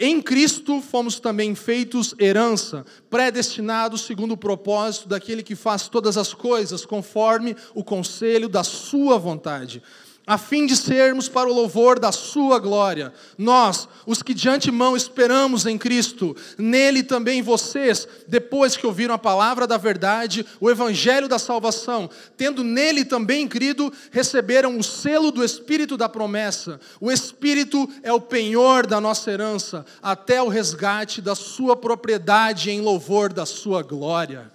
Speaker 2: Em Cristo fomos também feitos herança, predestinados segundo o propósito daquele que faz todas as coisas conforme o conselho da sua vontade a fim de sermos para o louvor da Sua glória. Nós, os que de antemão esperamos em Cristo, nele também vocês, depois que ouviram a palavra da verdade, o evangelho da salvação, tendo nele também crido, receberam o selo do Espírito da promessa. O Espírito é o penhor da nossa herança, até o resgate da Sua propriedade em louvor da Sua glória.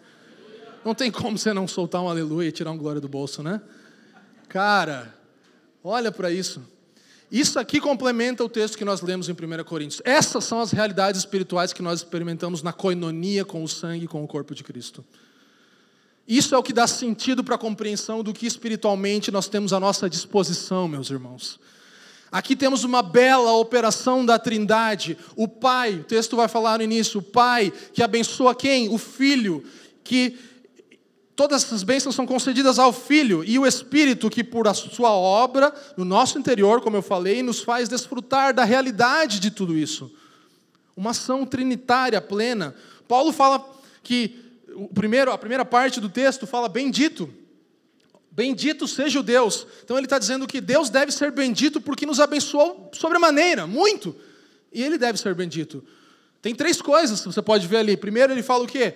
Speaker 2: Não tem como você não soltar um aleluia e tirar um glória do bolso, né? Cara, Olha para isso. Isso aqui complementa o texto que nós lemos em 1 Coríntios. Essas são as realidades espirituais que nós experimentamos na coinonia com o sangue e com o corpo de Cristo. Isso é o que dá sentido para a compreensão do que espiritualmente nós temos à nossa disposição, meus irmãos. Aqui temos uma bela operação da Trindade. O Pai, o texto vai falar no início, o Pai que abençoa quem? O Filho, que Todas essas bênçãos são concedidas ao Filho e o Espírito, que por a sua obra, no nosso interior, como eu falei, nos faz desfrutar da realidade de tudo isso. Uma ação trinitária plena. Paulo fala que o primeiro, a primeira parte do texto fala bendito. Bendito seja o Deus. Então ele está dizendo que Deus deve ser bendito porque nos abençoou sobremaneira, muito. E ele deve ser bendito. Tem três coisas que você pode ver ali. Primeiro, ele fala o quê?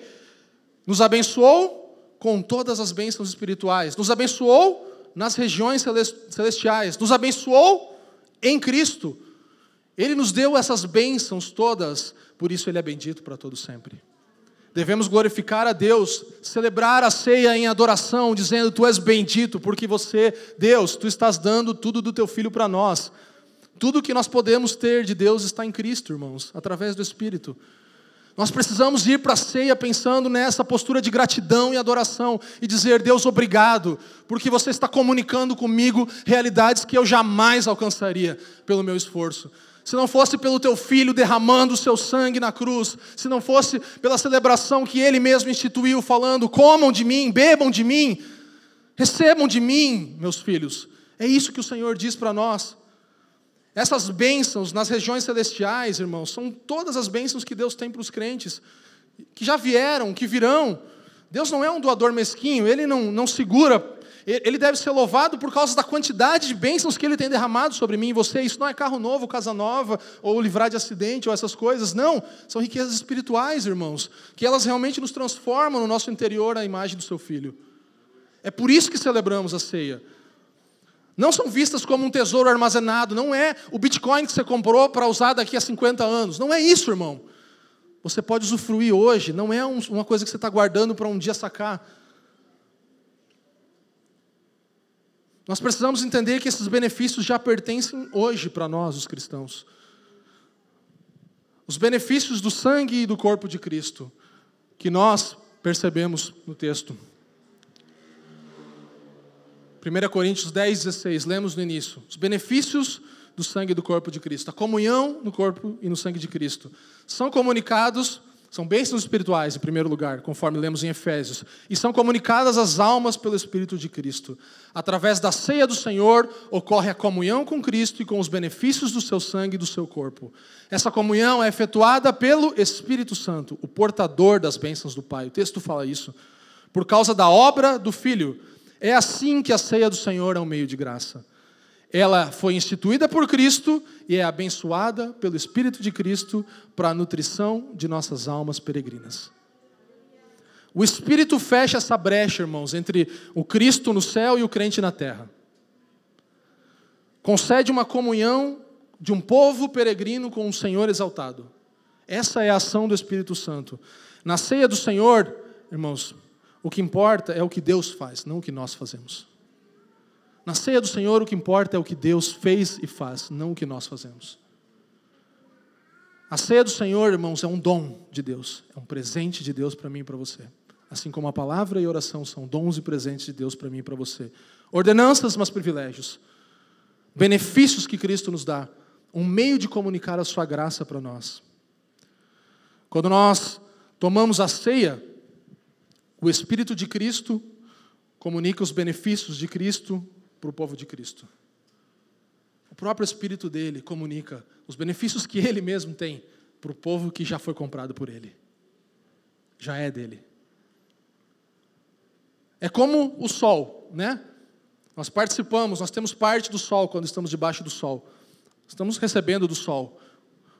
Speaker 2: Nos abençoou com todas as bênçãos espirituais. Nos abençoou nas regiões celestiais. Nos abençoou em Cristo. Ele nos deu essas bênçãos todas, por isso ele é bendito para todo sempre. Devemos glorificar a Deus, celebrar a ceia em adoração, dizendo: Tu és bendito, porque você, Deus, tu estás dando tudo do teu filho para nós. Tudo que nós podemos ter de Deus está em Cristo, irmãos, através do Espírito. Nós precisamos ir para a ceia pensando nessa postura de gratidão e adoração e dizer: Deus, obrigado, porque você está comunicando comigo realidades que eu jamais alcançaria pelo meu esforço se não fosse pelo teu filho derramando o seu sangue na cruz, se não fosse pela celebração que ele mesmo instituiu, falando: comam de mim, bebam de mim, recebam de mim, meus filhos. É isso que o Senhor diz para nós. Essas bênçãos nas regiões celestiais, irmãos, são todas as bênçãos que Deus tem para os crentes, que já vieram, que virão. Deus não é um doador mesquinho, Ele não, não segura ele deve ser louvado por causa da quantidade de bênçãos que ele tem derramado sobre mim e você. Isso não é carro novo, casa nova, ou livrar de acidente, ou essas coisas. Não, são riquezas espirituais, irmãos, que elas realmente nos transformam no nosso interior a imagem do seu filho. É por isso que celebramos a ceia. Não são vistas como um tesouro armazenado, não é o Bitcoin que você comprou para usar daqui a 50 anos. Não é isso, irmão. Você pode usufruir hoje, não é uma coisa que você está guardando para um dia sacar. Nós precisamos entender que esses benefícios já pertencem hoje para nós, os cristãos. Os benefícios do sangue e do corpo de Cristo, que nós percebemos no texto. 1 Coríntios 10, 16, lemos no início. Os benefícios do sangue do corpo de Cristo, a comunhão no corpo e no sangue de Cristo, são comunicados são bênçãos espirituais, em primeiro lugar, conforme lemos em Efésios, e são comunicadas às almas pelo Espírito de Cristo. Através da ceia do Senhor, ocorre a comunhão com Cristo e com os benefícios do seu sangue e do seu corpo. Essa comunhão é efetuada pelo Espírito Santo, o portador das bênçãos do Pai. O texto fala isso. Por causa da obra do Filho. É assim que a ceia do Senhor é um meio de graça. Ela foi instituída por Cristo e é abençoada pelo Espírito de Cristo para a nutrição de nossas almas peregrinas. O Espírito fecha essa brecha, irmãos, entre o Cristo no céu e o crente na terra. Concede uma comunhão de um povo peregrino com o Senhor exaltado. Essa é a ação do Espírito Santo. Na ceia do Senhor, irmãos, o que importa é o que Deus faz, não o que nós fazemos. Na ceia do Senhor, o que importa é o que Deus fez e faz, não o que nós fazemos. A ceia do Senhor, irmãos, é um dom de Deus, é um presente de Deus para mim e para você. Assim como a palavra e a oração são dons e presentes de Deus para mim e para você. Ordenanças, mas privilégios. Benefícios que Cristo nos dá. Um meio de comunicar a sua graça para nós. Quando nós tomamos a ceia, o Espírito de Cristo comunica os benefícios de Cristo para o povo de Cristo. O próprio Espírito dele comunica os benefícios que ele mesmo tem para o povo que já foi comprado por ele. Já é dele. É como o sol, né? Nós participamos, nós temos parte do sol quando estamos debaixo do sol. Estamos recebendo do sol.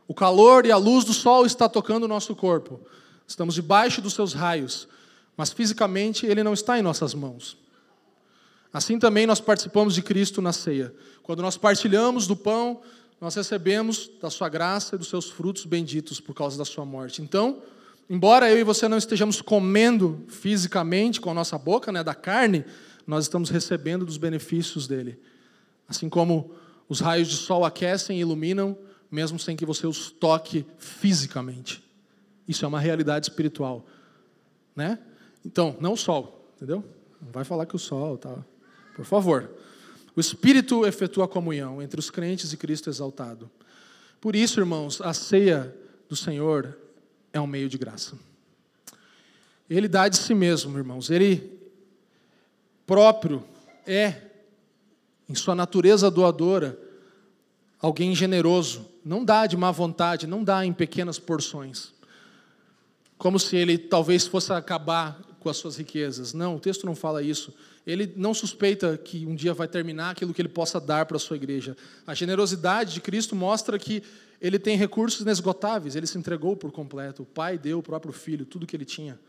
Speaker 2: O calor e a luz do sol está tocando o nosso corpo. Estamos debaixo dos seus raios, mas fisicamente ele não está em nossas mãos. Assim também nós participamos de Cristo na ceia. Quando nós partilhamos do pão, nós recebemos da sua graça e dos seus frutos benditos por causa da sua morte. Então, embora eu e você não estejamos comendo fisicamente com a nossa boca, né, da carne, nós estamos recebendo dos benefícios dele. Assim como os raios de sol aquecem e iluminam, mesmo sem que você os toque fisicamente. Isso é uma realidade espiritual, né? Então, não o sol, entendeu? Não vai falar que o sol tá por favor. O Espírito efetua a comunhão entre os crentes e Cristo exaltado. Por isso, irmãos, a ceia do Senhor é um meio de graça. Ele dá de si mesmo, irmãos. Ele próprio é, em sua natureza doadora, alguém generoso. Não dá de má vontade, não dá em pequenas porções. como se ele talvez fosse acabar com as suas riquezas. Não, o texto não fala isso. Ele não suspeita que um dia vai terminar aquilo que ele possa dar para a sua igreja. A generosidade de Cristo mostra que ele tem recursos inesgotáveis, ele se entregou por completo. O Pai deu o próprio Filho, tudo que ele tinha.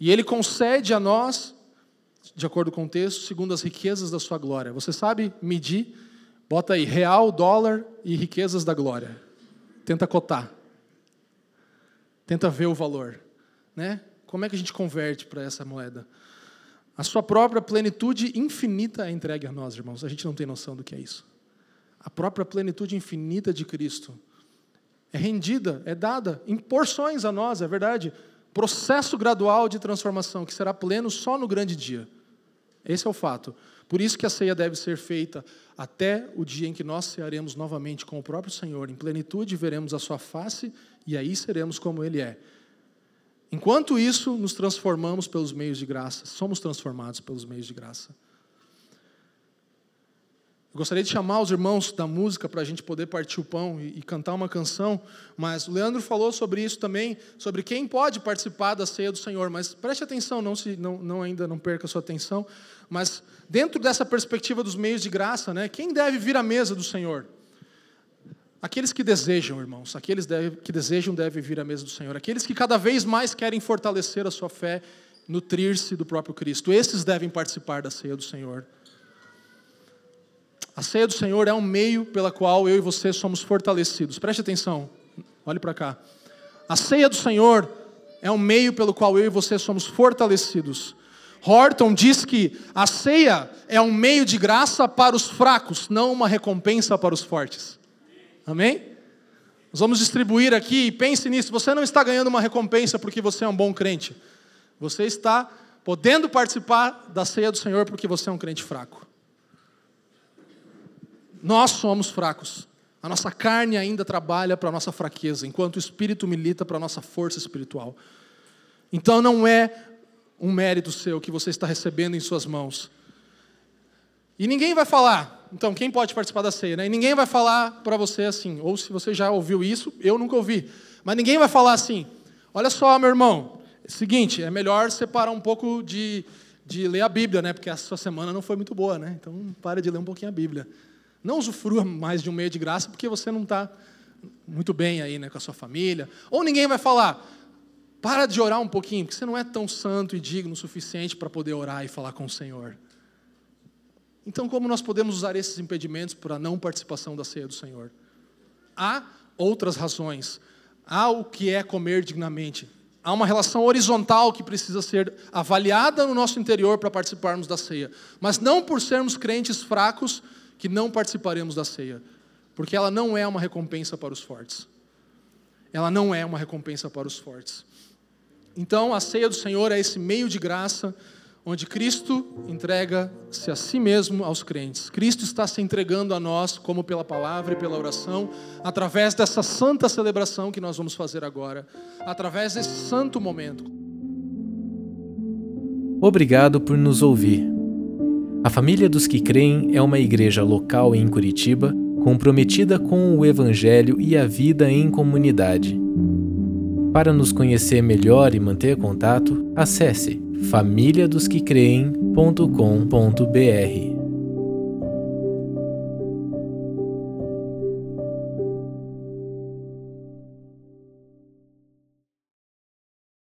Speaker 2: E ele concede a nós, de acordo com o texto, segundo as riquezas da sua glória. Você sabe medir? Bota aí, real, dólar e riquezas da glória. Tenta cotar. Tenta ver o valor. Né? Como é que a gente converte para essa moeda? A sua própria plenitude infinita é entregue a nós, irmãos. A gente não tem noção do que é isso. A própria plenitude infinita de Cristo é rendida, é dada em porções a nós, é verdade. Processo gradual de transformação que será pleno só no grande dia. Esse é o fato. Por isso que a ceia deve ser feita até o dia em que nós cearemos novamente com o próprio Senhor. Em plenitude veremos a sua face e aí seremos como Ele é. Enquanto isso, nos transformamos pelos meios de graça, somos transformados pelos meios de graça. Eu gostaria de chamar os irmãos da música para a gente poder partir o pão e, e, cantar uma canção, mas o Leandro falou sobre isso também, sobre quem pode participar da ceia do Senhor. Mas preste atenção, não, se, não, não ainda não perca a sua atenção, mas dentro dessa perspectiva dos meios de graça, né, quem deve vir à mesa do Senhor? Aqueles que desejam, irmãos, aqueles que desejam devem vir à mesa do Senhor. Aqueles que cada vez mais querem fortalecer a sua fé, nutrir-se do próprio Cristo. Esses devem participar da ceia do Senhor. A ceia do Senhor é um meio pela qual eu e você somos fortalecidos. Preste atenção, olhe para cá. A ceia do Senhor é um meio pelo qual eu e você somos fortalecidos. Horton diz que a ceia é um meio de graça para os fracos, não uma recompensa para os fortes. Amém? Nós vamos distribuir aqui e pense nisso. Você não está ganhando uma recompensa porque você é um bom crente. Você está podendo participar da ceia do Senhor porque você é um crente fraco. Nós somos fracos. A nossa carne ainda trabalha para a nossa fraqueza, enquanto o espírito milita para a nossa força espiritual. Então não é um mérito seu que você está recebendo em suas mãos. E ninguém vai falar, então, quem pode participar da ceia? Né? E ninguém vai falar para você assim, ou se você já ouviu isso, eu nunca ouvi. Mas ninguém vai falar assim: olha só, meu irmão, é seguinte, é melhor separar um pouco de, de ler a Bíblia, né? porque a sua semana não foi muito boa, né? então pare de ler um pouquinho a Bíblia. Não usufrua mais de um meio de graça, porque você não está muito bem aí né, com a sua família. Ou ninguém vai falar, para de orar um pouquinho, porque você não é tão santo e digno o suficiente para poder orar e falar com o Senhor. Então, como nós podemos usar esses impedimentos para a não participação da ceia do Senhor? Há outras razões. Há o que é comer dignamente. Há uma relação horizontal que precisa ser avaliada no nosso interior para participarmos da ceia. Mas não por sermos crentes fracos que não participaremos da ceia. Porque ela não é uma recompensa para os fortes. Ela não é uma recompensa para os fortes. Então, a ceia do Senhor é esse meio de graça onde Cristo entrega-se a si mesmo aos crentes. Cristo está se entregando a nós, como pela palavra e pela oração, através dessa santa celebração que nós vamos fazer agora, através desse santo momento.
Speaker 1: Obrigado por nos ouvir. A Família dos que Creem é uma igreja local em Curitiba, comprometida com o Evangelho e a vida em comunidade. Para nos conhecer melhor e manter contato, acesse famíliadosquecreem.com.br.